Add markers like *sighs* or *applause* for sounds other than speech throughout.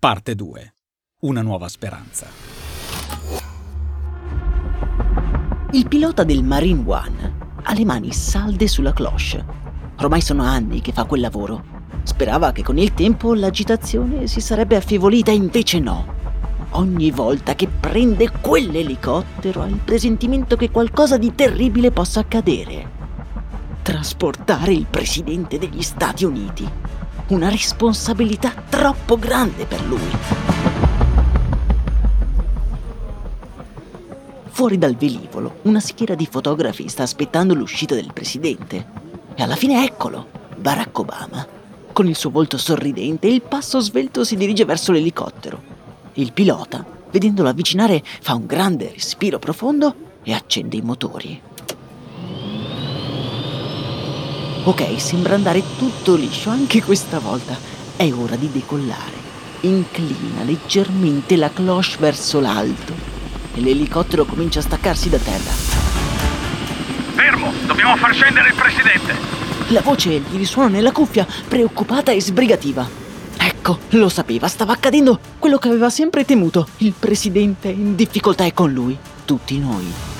Parte 2. Una nuova speranza. Il pilota del Marine One ha le mani salde sulla cloche. Ormai sono anni che fa quel lavoro. Sperava che con il tempo l'agitazione si sarebbe affievolita, invece no. Ogni volta che prende quell'elicottero ha il presentimento che qualcosa di terribile possa accadere. Trasportare il presidente degli Stati Uniti una responsabilità troppo grande per lui. Fuori dal velivolo, una schiera di fotografi sta aspettando l'uscita del presidente. E alla fine eccolo, Barack Obama. Con il suo volto sorridente e il passo svelto si dirige verso l'elicottero. Il pilota, vedendolo avvicinare, fa un grande respiro profondo e accende i motori. Ok, sembra andare tutto liscio anche questa volta. È ora di decollare. Inclina leggermente la cloche verso l'alto e l'elicottero comincia a staccarsi da terra. Fermo! Dobbiamo far scendere il presidente! La voce gli risuona nella cuffia, preoccupata e sbrigativa. Ecco, lo sapeva, stava accadendo quello che aveva sempre temuto. Il presidente in difficoltà è con lui, tutti noi.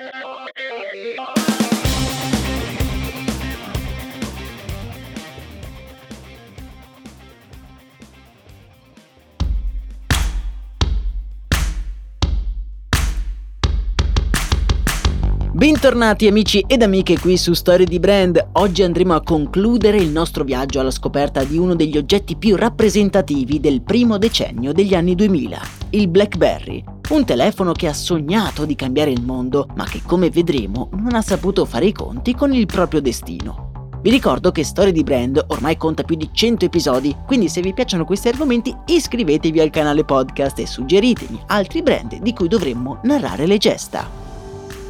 Bentornati amici ed amiche qui su Storie di Brand. Oggi andremo a concludere il nostro viaggio alla scoperta di uno degli oggetti più rappresentativi del primo decennio degli anni 2000, il BlackBerry. Un telefono che ha sognato di cambiare il mondo, ma che come vedremo non ha saputo fare i conti con il proprio destino. Vi ricordo che Storie di Brand ormai conta più di 100 episodi, quindi se vi piacciono questi argomenti iscrivetevi al canale podcast e suggeritemi altri brand di cui dovremmo narrare le gesta.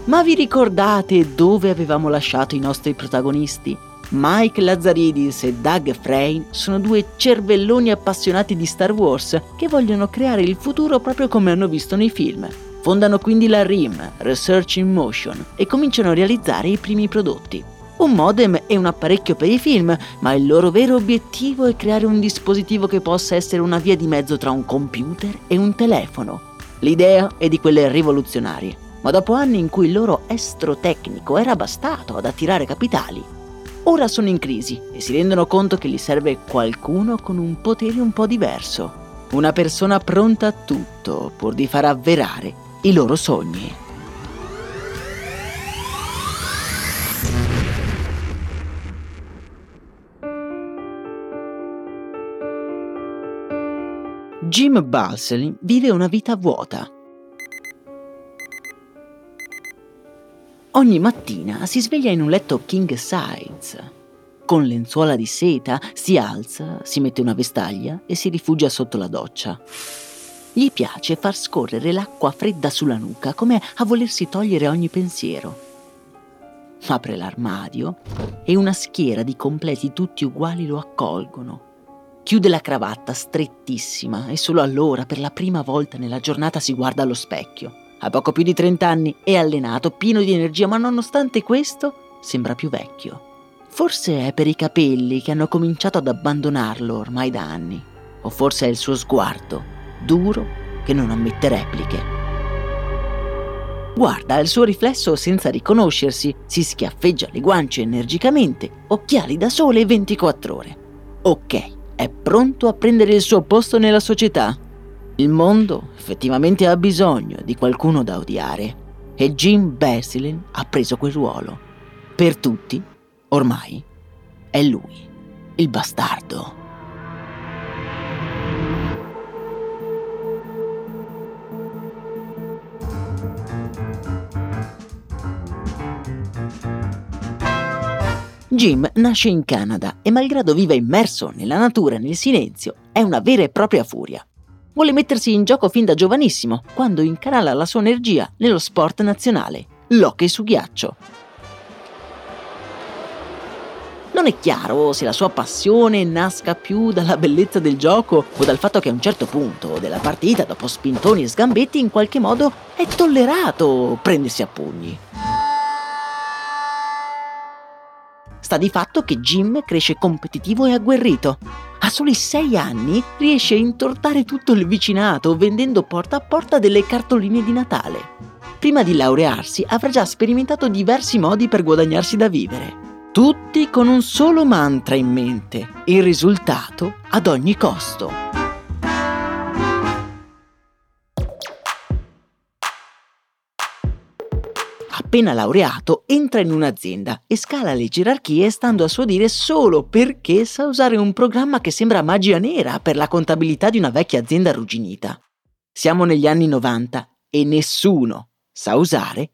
Ma vi ricordate dove avevamo lasciato i nostri protagonisti? Mike Lazzaridis e Doug Frame sono due cervelloni appassionati di Star Wars che vogliono creare il futuro proprio come hanno visto nei film. Fondano quindi la RIM, Research in Motion, e cominciano a realizzare i primi prodotti. Un modem è un apparecchio per i film, ma il loro vero obiettivo è creare un dispositivo che possa essere una via di mezzo tra un computer e un telefono. L'idea è di quelle rivoluzionarie ma dopo anni in cui il loro estro tecnico era bastato ad attirare capitali, ora sono in crisi e si rendono conto che gli serve qualcuno con un potere un po' diverso, una persona pronta a tutto pur di far avverare i loro sogni. Jim Balsely vive una vita vuota Ogni mattina si sveglia in un letto king size. Con lenzuola di seta si alza, si mette una vestaglia e si rifugia sotto la doccia. Gli piace far scorrere l'acqua fredda sulla nuca come a volersi togliere ogni pensiero. apre l'armadio e una schiera di completi tutti uguali lo accolgono. Chiude la cravatta strettissima e solo allora, per la prima volta nella giornata, si guarda allo specchio. Ha poco più di 30 anni, è allenato, pieno di energia, ma nonostante questo sembra più vecchio. Forse è per i capelli che hanno cominciato ad abbandonarlo ormai da anni, o forse è il suo sguardo, duro, che non ammette repliche. Guarda il suo riflesso senza riconoscersi, si schiaffeggia le guance energicamente, occhiali da sole 24 ore. Ok, è pronto a prendere il suo posto nella società. Il mondo effettivamente ha bisogno di qualcuno da odiare e Jim Basilin ha preso quel ruolo. Per tutti, ormai, è lui, il bastardo. Jim nasce in Canada e malgrado viva immerso nella natura e nel silenzio, è una vera e propria furia. Vuole mettersi in gioco fin da giovanissimo, quando incanala la sua energia nello sport nazionale, l'hockey su ghiaccio. Non è chiaro se la sua passione nasca più dalla bellezza del gioco o dal fatto che a un certo punto della partita, dopo spintoni e sgambetti, in qualche modo è tollerato prendersi a pugni. Sta di fatto che Jim cresce competitivo e agguerrito. A soli sei anni riesce a intortare tutto il vicinato vendendo porta a porta delle cartoline di Natale. Prima di laurearsi avrà già sperimentato diversi modi per guadagnarsi da vivere. Tutti con un solo mantra in mente, il risultato ad ogni costo. appena laureato, entra in un'azienda e scala le gerarchie stando a suo dire solo perché sa usare un programma che sembra magia nera per la contabilità di una vecchia azienda arrugginita. Siamo negli anni 90 e nessuno sa usare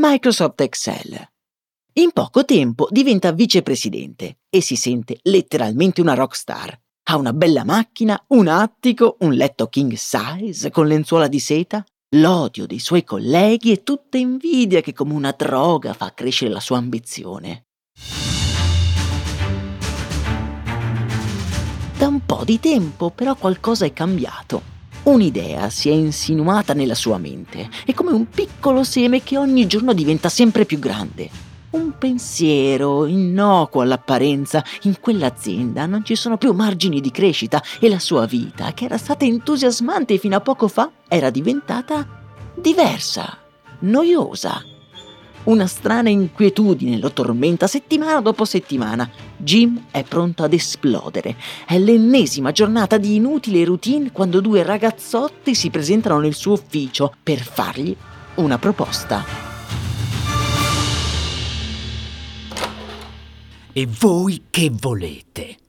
Microsoft Excel. In poco tempo diventa vicepresidente e si sente letteralmente una rockstar. Ha una bella macchina, un attico, un letto king size con lenzuola di seta l'odio dei suoi colleghi e tutta invidia che come una droga fa crescere la sua ambizione. Da un po' di tempo però qualcosa è cambiato. Un'idea si è insinuata nella sua mente, è come un piccolo seme che ogni giorno diventa sempre più grande. Un pensiero innocuo all'apparenza, in quell'azienda non ci sono più margini di crescita e la sua vita, che era stata entusiasmante fino a poco fa, era diventata diversa, noiosa. Una strana inquietudine lo tormenta settimana dopo settimana. Jim è pronto ad esplodere. È l'ennesima giornata di inutile routine quando due ragazzotti si presentano nel suo ufficio per fargli una proposta. E voi che volete? *laughs*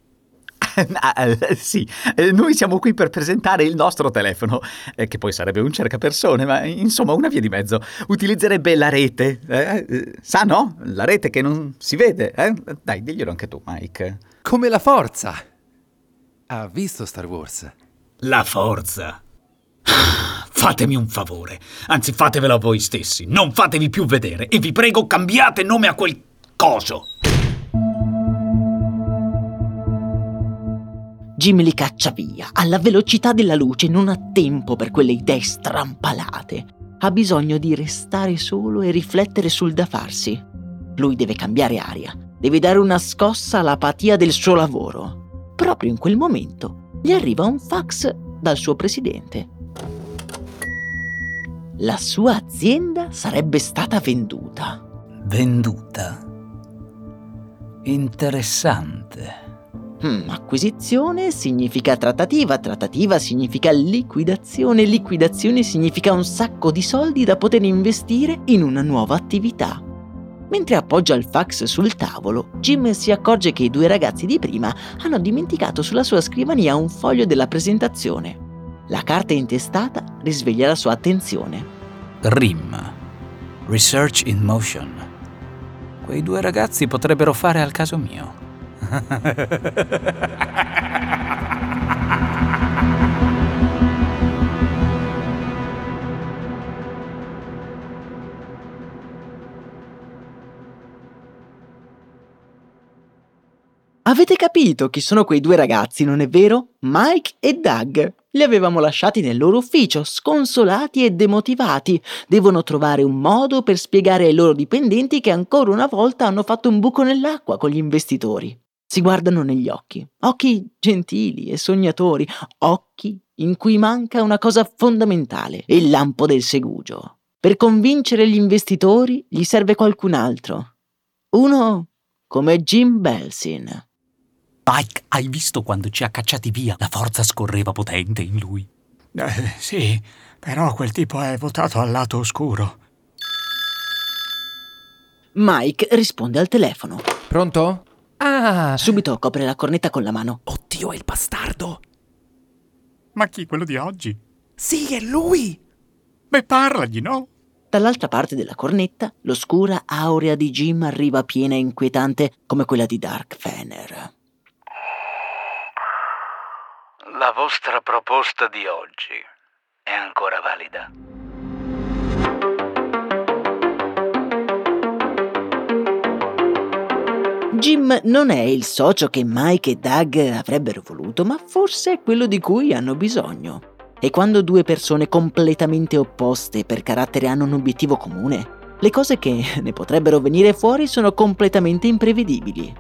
Ah, eh, sì, eh, noi siamo qui per presentare il nostro telefono, eh, che poi sarebbe un cercapersone, ma insomma una via di mezzo. Utilizzerebbe la rete, eh? sa no? La rete che non si vede, eh? Dai, diglielo anche tu, Mike. Come la forza. Ha visto Star Wars? La forza. Fatemi un favore, anzi fatevelo a voi stessi, non fatevi più vedere e vi prego cambiate nome a quel coso. Jim li caccia via, alla velocità della luce, non ha tempo per quelle idee strampalate. Ha bisogno di restare solo e riflettere sul da farsi. Lui deve cambiare aria, deve dare una scossa all'apatia del suo lavoro. Proprio in quel momento gli arriva un fax dal suo presidente. La sua azienda sarebbe stata venduta. Venduta? Interessante. Hmm, acquisizione significa trattativa, trattativa significa liquidazione, liquidazione significa un sacco di soldi da poter investire in una nuova attività. Mentre appoggia il fax sul tavolo, Jim si accorge che i due ragazzi di prima hanno dimenticato sulla sua scrivania un foglio della presentazione. La carta intestata risveglia la sua attenzione. RIM. Research in Motion. Quei due ragazzi potrebbero fare al caso mio. *laughs* Avete capito chi sono quei due ragazzi, non è vero? Mike e Doug. Li avevamo lasciati nel loro ufficio, sconsolati e demotivati. Devono trovare un modo per spiegare ai loro dipendenti che ancora una volta hanno fatto un buco nell'acqua con gli investitori. Si guardano negli occhi, occhi gentili e sognatori, occhi in cui manca una cosa fondamentale, il lampo del segugio. Per convincere gli investitori gli serve qualcun altro. Uno come Jim Belsin. Mike, hai visto quando ci ha cacciati via? La forza scorreva potente in lui. Eh, sì, però quel tipo è votato al lato oscuro. Mike risponde al telefono. Pronto? Ah, Subito copre la cornetta con la mano. oddio, è il bastardo. Ma chi, quello di oggi? Sì, è lui. Beh, parlagli, no? Dall'altra parte della cornetta, l'oscura aurea di Jim arriva piena e inquietante come quella di Dark Fener. La vostra proposta di oggi è ancora valida? Jim non è il socio che Mike e Doug avrebbero voluto, ma forse è quello di cui hanno bisogno. E quando due persone completamente opposte per carattere hanno un obiettivo comune, le cose che ne potrebbero venire fuori sono completamente imprevedibili.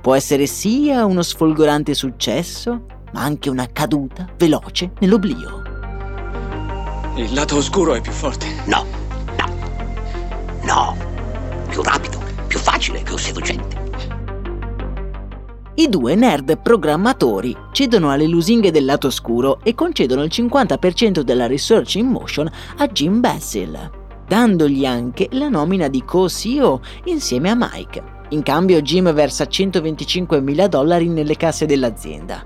Può essere sia uno sfolgorante successo, ma anche una caduta veloce nell'oblio. Il lato oscuro è più forte. No, no, no. Più rapido, più facile, più seducente. I due nerd programmatori cedono alle lusinghe del lato oscuro e concedono il 50% della research in motion a Jim Basil, dandogli anche la nomina di co-CEO insieme a Mike. In cambio Jim versa 125 mila dollari nelle casse dell'azienda.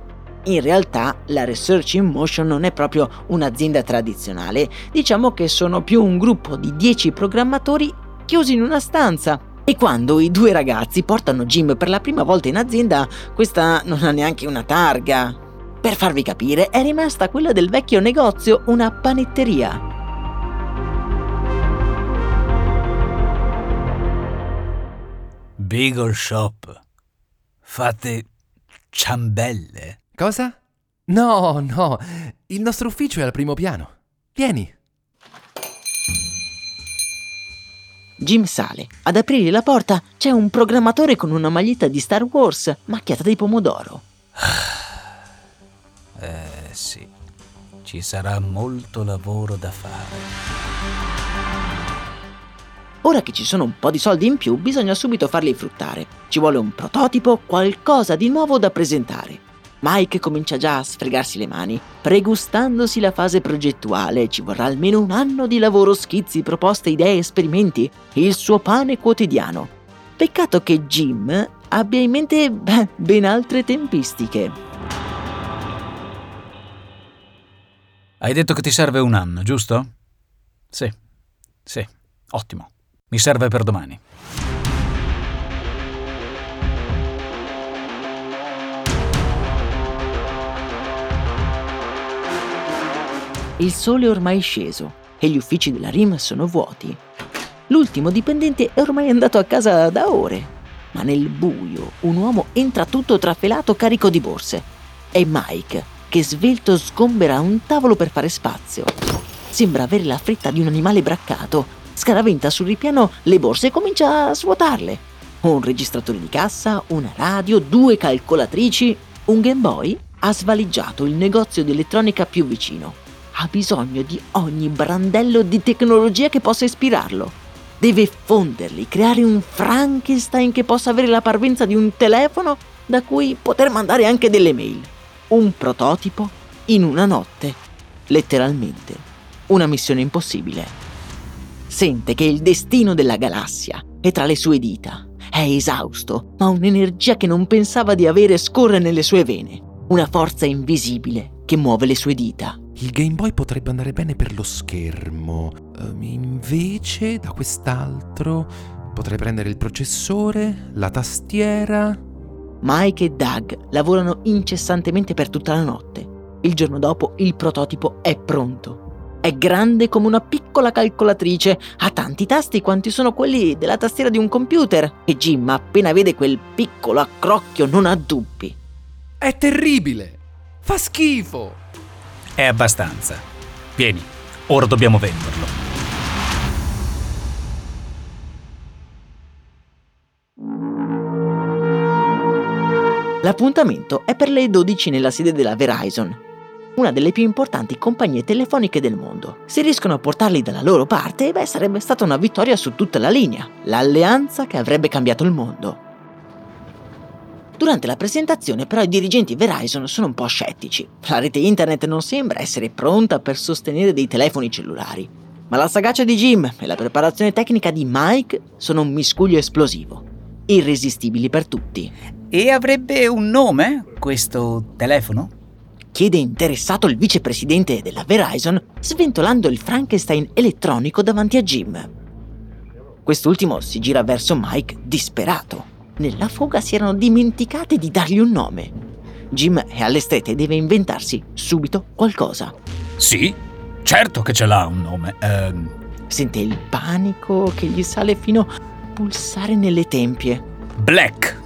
In realtà la Research in Motion non è proprio un'azienda tradizionale, diciamo che sono più un gruppo di 10 programmatori chiusi in una stanza. E quando i due ragazzi portano Jim per la prima volta in azienda, questa non ha neanche una targa. Per farvi capire, è rimasta quella del vecchio negozio una panetteria. Bagel Shop. Fate ciambelle? Cosa? No, no. Il nostro ufficio è al primo piano. Vieni. Jim sale. Ad aprire la porta c'è un programmatore con una maglietta di Star Wars macchiata di pomodoro. *sighs* Eh sì, ci sarà molto lavoro da fare. Ora che ci sono un po' di soldi in più, bisogna subito farli fruttare. Ci vuole un prototipo, qualcosa di nuovo da presentare. Mike comincia già a sfregarsi le mani, pregustandosi la fase progettuale. Ci vorrà almeno un anno di lavoro, schizzi, proposte, idee, esperimenti. Il suo pane quotidiano. Peccato che Jim abbia in mente beh, ben altre tempistiche. Hai detto che ti serve un anno, giusto? Sì, sì, ottimo. Mi serve per domani. Il sole è ormai sceso e gli uffici della RIM sono vuoti. L'ultimo dipendente è ormai andato a casa da ore. Ma nel buio un uomo entra tutto trafelato carico di borse. È Mike, che svelto sgombera un tavolo per fare spazio. Sembra avere la fretta di un animale braccato. Scaraventa sul ripiano le borse e comincia a svuotarle. Un registratore di cassa, una radio, due calcolatrici, un Game Boy. Ha svaligiato il negozio di elettronica più vicino. Ha bisogno di ogni brandello di tecnologia che possa ispirarlo. Deve fonderli, creare un Frankenstein che possa avere la parvenza di un telefono da cui poter mandare anche delle mail. Un prototipo in una notte. Letteralmente. Una missione impossibile. Sente che il destino della galassia è tra le sue dita. È esausto, ma un'energia che non pensava di avere scorre nelle sue vene. Una forza invisibile che muove le sue dita. Il Game Boy potrebbe andare bene per lo schermo. Ehm, invece, da quest'altro, potrei prendere il processore, la tastiera. Mike e Doug lavorano incessantemente per tutta la notte. Il giorno dopo il prototipo è pronto. È grande come una piccola calcolatrice, ha tanti tasti quanti sono quelli della tastiera di un computer e Jim appena vede quel piccolo accrocchio non ha dubbi. È terribile! Fa schifo! È abbastanza. Vieni, ora dobbiamo venderlo. L'appuntamento è per le 12 nella sede della Verizon, una delle più importanti compagnie telefoniche del mondo. Se riescono a portarli dalla loro parte, beh, sarebbe stata una vittoria su tutta la linea, l'alleanza che avrebbe cambiato il mondo. Durante la presentazione però i dirigenti Verizon sono un po' scettici. La rete internet non sembra essere pronta per sostenere dei telefoni cellulari. Ma la sagacia di Jim e la preparazione tecnica di Mike sono un miscuglio esplosivo, irresistibili per tutti. E avrebbe un nome questo telefono? Chiede interessato il vicepresidente della Verizon, sventolando il Frankenstein elettronico davanti a Jim. Quest'ultimo si gira verso Mike disperato. Nella fuga si erano dimenticati di dargli un nome. Jim è alle strette e deve inventarsi subito qualcosa. Sì, certo che ce l'ha un nome. Ehm, Sente il panico che gli sale fino a pulsare nelle tempie. Black.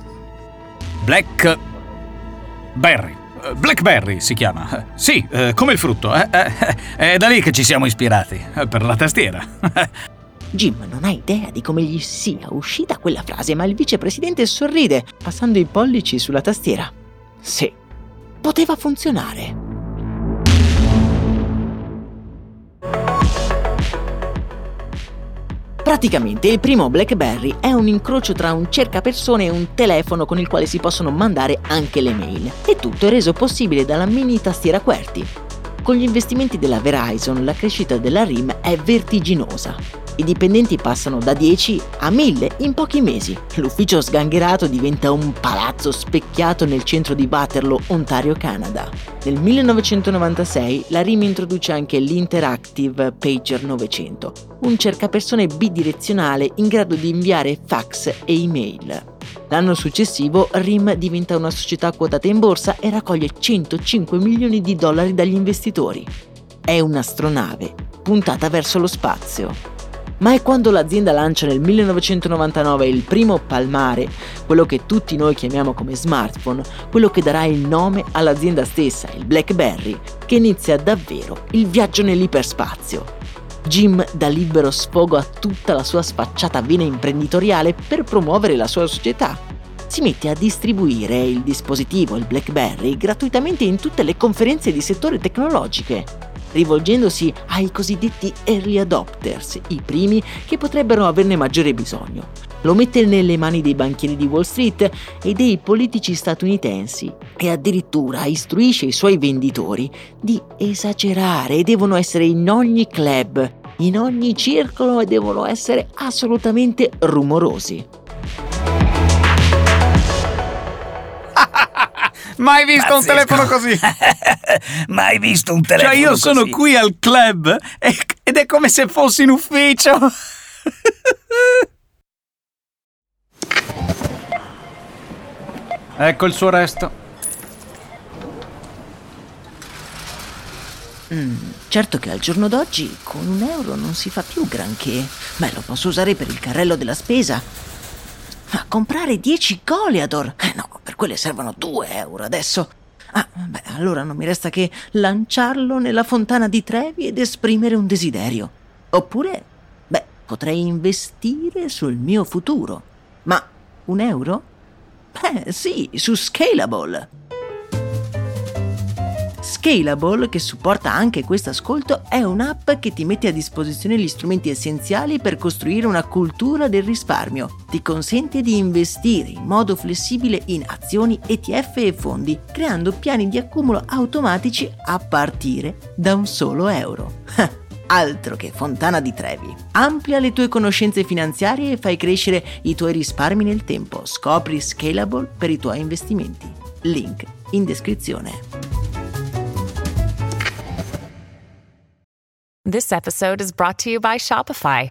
Black. Berry. Blackberry si chiama. Sì, eh, come il frutto. eh, eh, È da lì che ci siamo ispirati, per la tastiera. Jim non ha idea di come gli sia uscita quella frase, ma il vicepresidente sorride, passando i pollici sulla tastiera. Sì, poteva funzionare. Praticamente il primo BlackBerry è un incrocio tra un cercapersone e un telefono con il quale si possono mandare anche le mail. E tutto è reso possibile dalla mini tastiera QWERTY. Con gli investimenti della Verizon la crescita della RIM è vertiginosa. I dipendenti passano da 10 a 1000 in pochi mesi. L'ufficio sgangherato diventa un palazzo specchiato nel centro di Waterloo, Ontario, Canada. Nel 1996 la RIM introduce anche l'Interactive Pager 900, un cercapersone bidirezionale in grado di inviare fax e email. L'anno successivo RIM diventa una società quotata in borsa e raccoglie 105 milioni di dollari dagli investitori. È un'astronave puntata verso lo spazio. Ma è quando l'azienda lancia nel 1999 il primo Palmare, quello che tutti noi chiamiamo come smartphone, quello che darà il nome all'azienda stessa, il BlackBerry, che inizia davvero il viaggio nell'iperspazio. Jim dà libero sfogo a tutta la sua sfacciata vena imprenditoriale per promuovere la sua società. Si mette a distribuire il dispositivo, il BlackBerry, gratuitamente in tutte le conferenze di settore tecnologiche rivolgendosi ai cosiddetti early adopters, i primi che potrebbero averne maggiore bisogno. Lo mette nelle mani dei banchieri di Wall Street e dei politici statunitensi e addirittura istruisce i suoi venditori di esagerare e devono essere in ogni club, in ogni circolo e devono essere assolutamente rumorosi. *laughs* Mai visto un Pazzesco. telefono così? *laughs* Mai visto un Cioè telefono io sono così? qui al club e- ed è come se fossi in ufficio. *laughs* ecco il suo resto. Mm, certo che al giorno d'oggi con un euro non si fa più granché. Beh, lo posso usare per il carrello della spesa. A comprare 10 Goliador? Eh no, per quelle servono 2 euro adesso. Ah, beh, allora non mi resta che lanciarlo nella fontana di Trevi ed esprimere un desiderio. Oppure, beh, potrei investire sul mio futuro. Ma un euro? Beh, sì, su Scalable. Scalable, che supporta anche questo ascolto, è un'app che ti mette a disposizione gli strumenti essenziali per costruire una cultura del risparmio. Ti consente di investire in modo flessibile in azioni, ETF e fondi, creando piani di accumulo automatici a partire da un solo euro. *laughs* Altro che Fontana di Trevi. Amplia le tue conoscenze finanziarie e fai crescere i tuoi risparmi nel tempo. Scopri Scalable per i tuoi investimenti. Link in descrizione. This episode is brought to you by Shopify.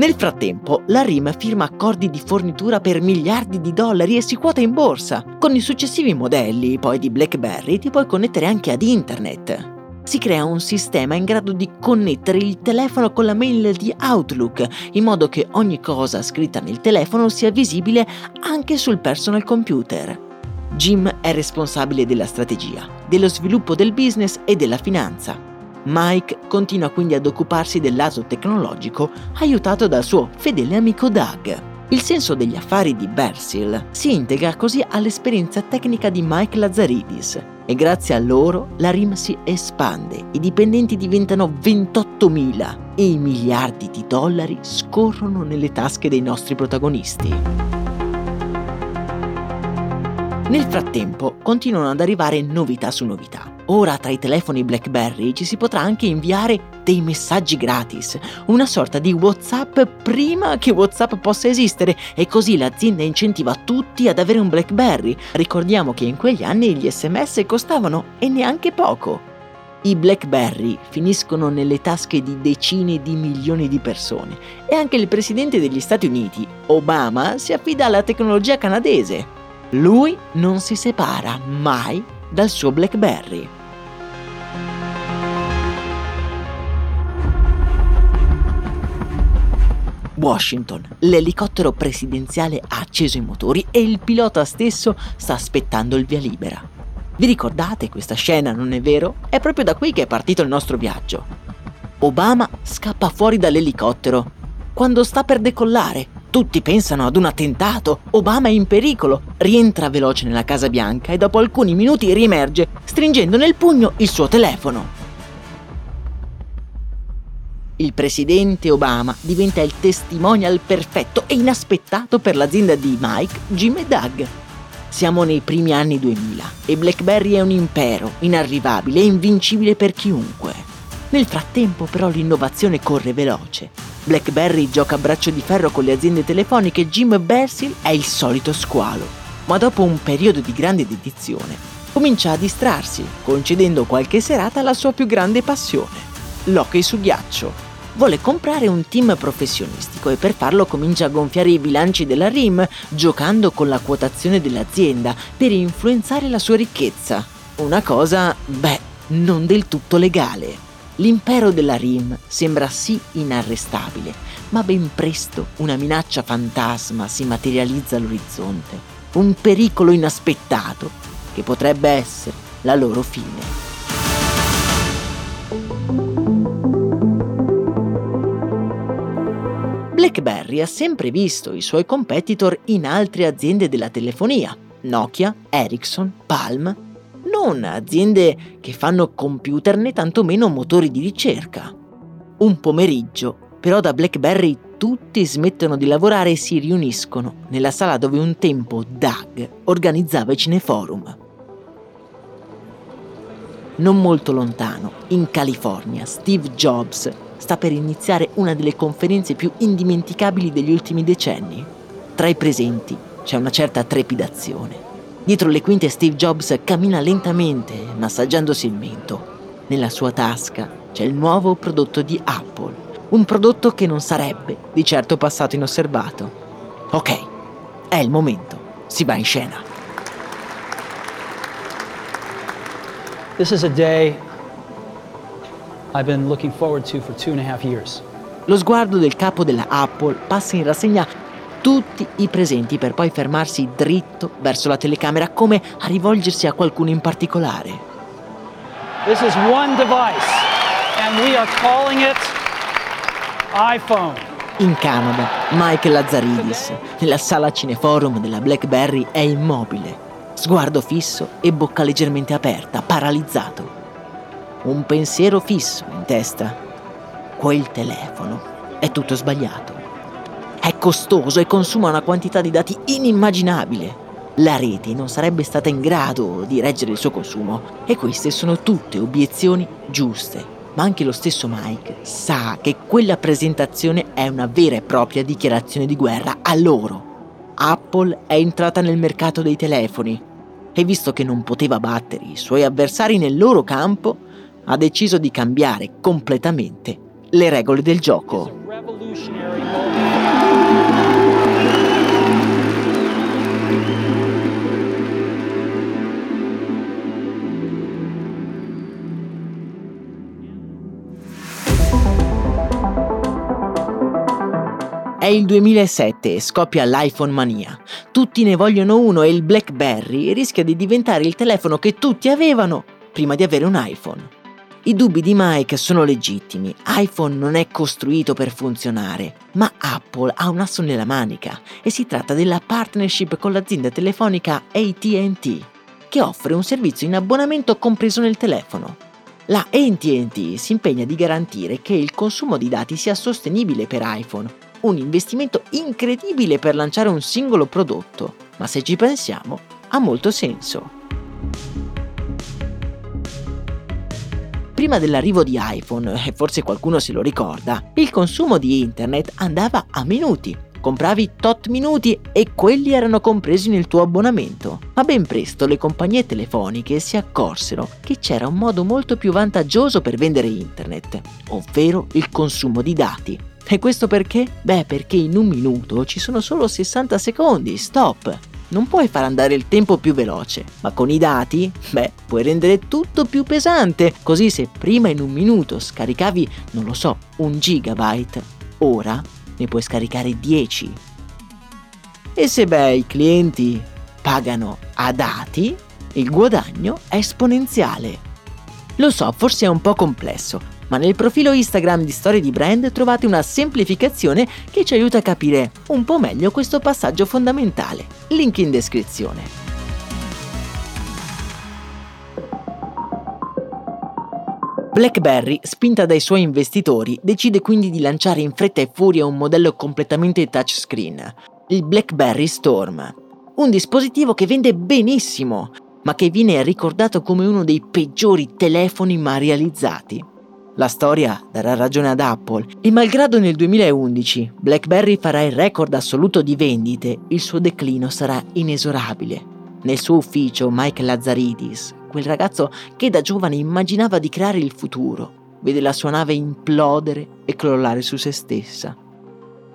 Nel frattempo, la RIM firma accordi di fornitura per miliardi di dollari e si quota in borsa. Con i successivi modelli, poi di BlackBerry, ti puoi connettere anche ad internet. Si crea un sistema in grado di connettere il telefono con la mail di Outlook, in modo che ogni cosa scritta nel telefono sia visibile anche sul personal computer. Jim è responsabile della strategia, dello sviluppo del business e della finanza. Mike continua quindi ad occuparsi del lato tecnologico, aiutato dal suo fedele amico Doug. Il senso degli affari di Bersil si integra così all'esperienza tecnica di Mike Lazzaridis e grazie a loro la RIM si espande, i dipendenti diventano 28.000 e i miliardi di dollari scorrono nelle tasche dei nostri protagonisti. Nel frattempo continuano ad arrivare novità su novità. Ora tra i telefoni BlackBerry ci si potrà anche inviare dei messaggi gratis, una sorta di WhatsApp prima che WhatsApp possa esistere e così l'azienda incentiva tutti ad avere un BlackBerry. Ricordiamo che in quegli anni gli sms costavano e neanche poco. I BlackBerry finiscono nelle tasche di decine di milioni di persone e anche il presidente degli Stati Uniti, Obama, si affida alla tecnologia canadese. Lui non si separa mai dal suo BlackBerry. Washington. L'elicottero presidenziale ha acceso i motori e il pilota stesso sta aspettando il via libera. Vi ricordate questa scena, non è vero? È proprio da qui che è partito il nostro viaggio. Obama scappa fuori dall'elicottero. Quando sta per decollare, tutti pensano ad un attentato. Obama è in pericolo. Rientra veloce nella Casa Bianca e dopo alcuni minuti riemerge, stringendo nel pugno il suo telefono. Il presidente Obama diventa il testimonial perfetto e inaspettato per l'azienda di Mike, Jim e Doug. Siamo nei primi anni 2000 e BlackBerry è un impero inarrivabile e invincibile per chiunque. Nel frattempo però l'innovazione corre veloce. BlackBerry gioca a braccio di ferro con le aziende telefoniche e Jim Bersil è il solito squalo. Ma dopo un periodo di grande dedizione, comincia a distrarsi, concedendo qualche serata alla sua più grande passione, l'hockey su ghiaccio vuole comprare un team professionistico e per farlo comincia a gonfiare i bilanci della RIM giocando con la quotazione dell'azienda per influenzare la sua ricchezza. Una cosa, beh, non del tutto legale. L'impero della RIM sembra sì inarrestabile, ma ben presto una minaccia fantasma si materializza all'orizzonte, un pericolo inaspettato che potrebbe essere la loro fine. BlackBerry ha sempre visto i suoi competitor in altre aziende della telefonia, Nokia, Ericsson, Palm, non aziende che fanno computer né tantomeno motori di ricerca. Un pomeriggio, però da BlackBerry tutti smettono di lavorare e si riuniscono nella sala dove un tempo Doug organizzava i cineforum. Non molto lontano, in California, Steve Jobs sta per iniziare una delle conferenze più indimenticabili degli ultimi decenni. Tra i presenti c'è una certa trepidazione. Dietro le quinte Steve Jobs cammina lentamente, massaggiandosi il mento. Nella sua tasca c'è il nuovo prodotto di Apple, un prodotto che non sarebbe di certo passato inosservato. Ok, è il momento, si va in scena. This is a day Lo sguardo del capo della Apple passa in rassegna tutti i presenti per poi fermarsi dritto verso la telecamera come a rivolgersi a qualcuno in particolare. This is one device and we are calling it iPhone. In Canada, Mike Lazzaridis, nella sala cineforum della BlackBerry, è immobile, sguardo fisso e bocca leggermente aperta, paralizzato un pensiero fisso in testa. Quel telefono. è tutto sbagliato. È costoso e consuma una quantità di dati inimmaginabile. La rete non sarebbe stata in grado di reggere il suo consumo e queste sono tutte obiezioni giuste. Ma anche lo stesso Mike sa che quella presentazione è una vera e propria dichiarazione di guerra a loro. Apple è entrata nel mercato dei telefoni e visto che non poteva battere i suoi avversari nel loro campo, ha deciso di cambiare completamente le regole del gioco. È il 2007 e scoppia l'iPhone mania. Tutti ne vogliono uno e il BlackBerry rischia di diventare il telefono che tutti avevano prima di avere un iPhone. I dubbi di Mike sono legittimi. iPhone non è costruito per funzionare, ma Apple ha un asso nella manica e si tratta della partnership con l'azienda telefonica ATT, che offre un servizio in abbonamento compreso nel telefono. La ATT si impegna di garantire che il consumo di dati sia sostenibile per iPhone un investimento incredibile per lanciare un singolo prodotto, ma se ci pensiamo ha molto senso. Prima dell'arrivo di iPhone, e forse qualcuno se lo ricorda, il consumo di internet andava a minuti. Compravi tot minuti e quelli erano compresi nel tuo abbonamento. Ma ben presto le compagnie telefoniche si accorsero che c'era un modo molto più vantaggioso per vendere internet, ovvero il consumo di dati. E questo perché? Beh, perché in un minuto ci sono solo 60 secondi, stop. Non puoi far andare il tempo più veloce, ma con i dati, beh, puoi rendere tutto più pesante. Così se prima in un minuto scaricavi, non lo so, un gigabyte, ora ne puoi scaricare 10. E se beh, i clienti pagano a dati, il guadagno è esponenziale. Lo so, forse è un po' complesso, ma nel profilo Instagram di Storie di Brand trovate una semplificazione che ci aiuta a capire un po' meglio questo passaggio fondamentale. Link in descrizione. BlackBerry, spinta dai suoi investitori, decide quindi di lanciare in fretta e furia un modello completamente touchscreen, il BlackBerry Storm. Un dispositivo che vende benissimo, ma che viene ricordato come uno dei peggiori telefoni mai realizzati. La storia darà ragione ad Apple e malgrado nel 2011 BlackBerry farà il record assoluto di vendite, il suo declino sarà inesorabile. Nel suo ufficio Mike Lazzaridis, quel ragazzo che da giovane immaginava di creare il futuro, vede la sua nave implodere e crollare su se stessa.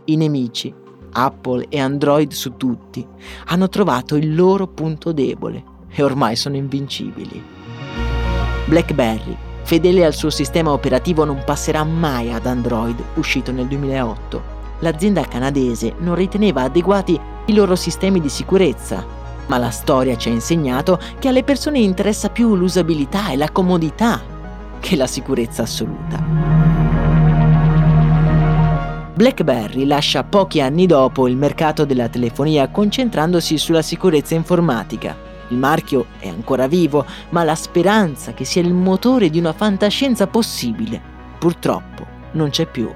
I nemici, Apple e Android su tutti, hanno trovato il loro punto debole e ormai sono invincibili. BlackBerry Fedele al suo sistema operativo non passerà mai ad Android, uscito nel 2008. L'azienda canadese non riteneva adeguati i loro sistemi di sicurezza, ma la storia ci ha insegnato che alle persone interessa più l'usabilità e la comodità che la sicurezza assoluta. BlackBerry lascia pochi anni dopo il mercato della telefonia concentrandosi sulla sicurezza informatica. Il marchio è ancora vivo, ma la speranza che sia il motore di una fantascienza possibile, purtroppo, non c'è più.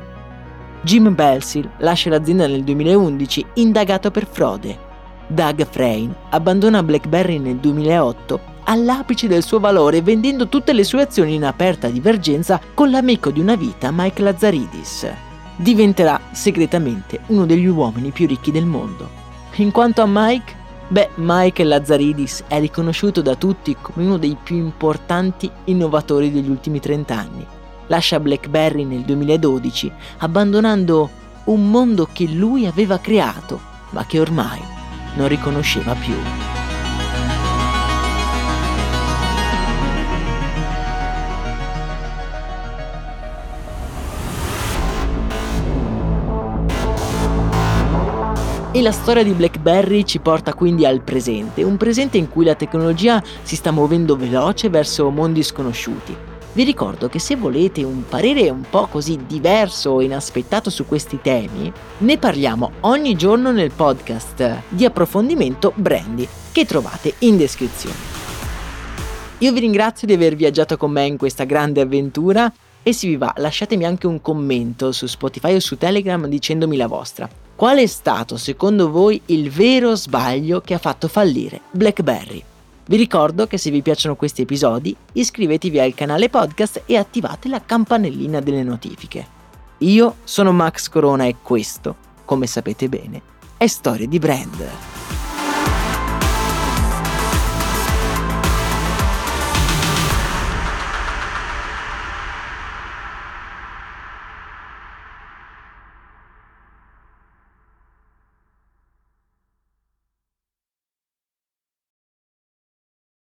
Jim Belsil lascia l'azienda nel 2011 indagato per frode. Doug Frayne abbandona BlackBerry nel 2008 all'apice del suo valore vendendo tutte le sue azioni in aperta divergenza con l'amico di una vita Mike Lazzaridis. Diventerà segretamente uno degli uomini più ricchi del mondo. In quanto a Mike, Beh, Michael Lazzaridis è riconosciuto da tutti come uno dei più importanti innovatori degli ultimi 30 anni. Lascia BlackBerry nel 2012, abbandonando un mondo che lui aveva creato, ma che ormai non riconosceva più. E la storia di BlackBerry ci porta quindi al presente, un presente in cui la tecnologia si sta muovendo veloce verso mondi sconosciuti. Vi ricordo che se volete un parere un po' così diverso e inaspettato su questi temi, ne parliamo ogni giorno nel podcast di approfondimento Brandy che trovate in descrizione. Io vi ringrazio di aver viaggiato con me in questa grande avventura E se vi va, lasciatemi anche un commento su Spotify o su Telegram dicendomi la vostra. Qual è stato secondo voi il vero sbaglio che ha fatto fallire BlackBerry? Vi ricordo che se vi piacciono questi episodi iscrivetevi al canale podcast e attivate la campanellina delle notifiche. Io sono Max Corona e questo, come sapete bene, è Storie di Brand.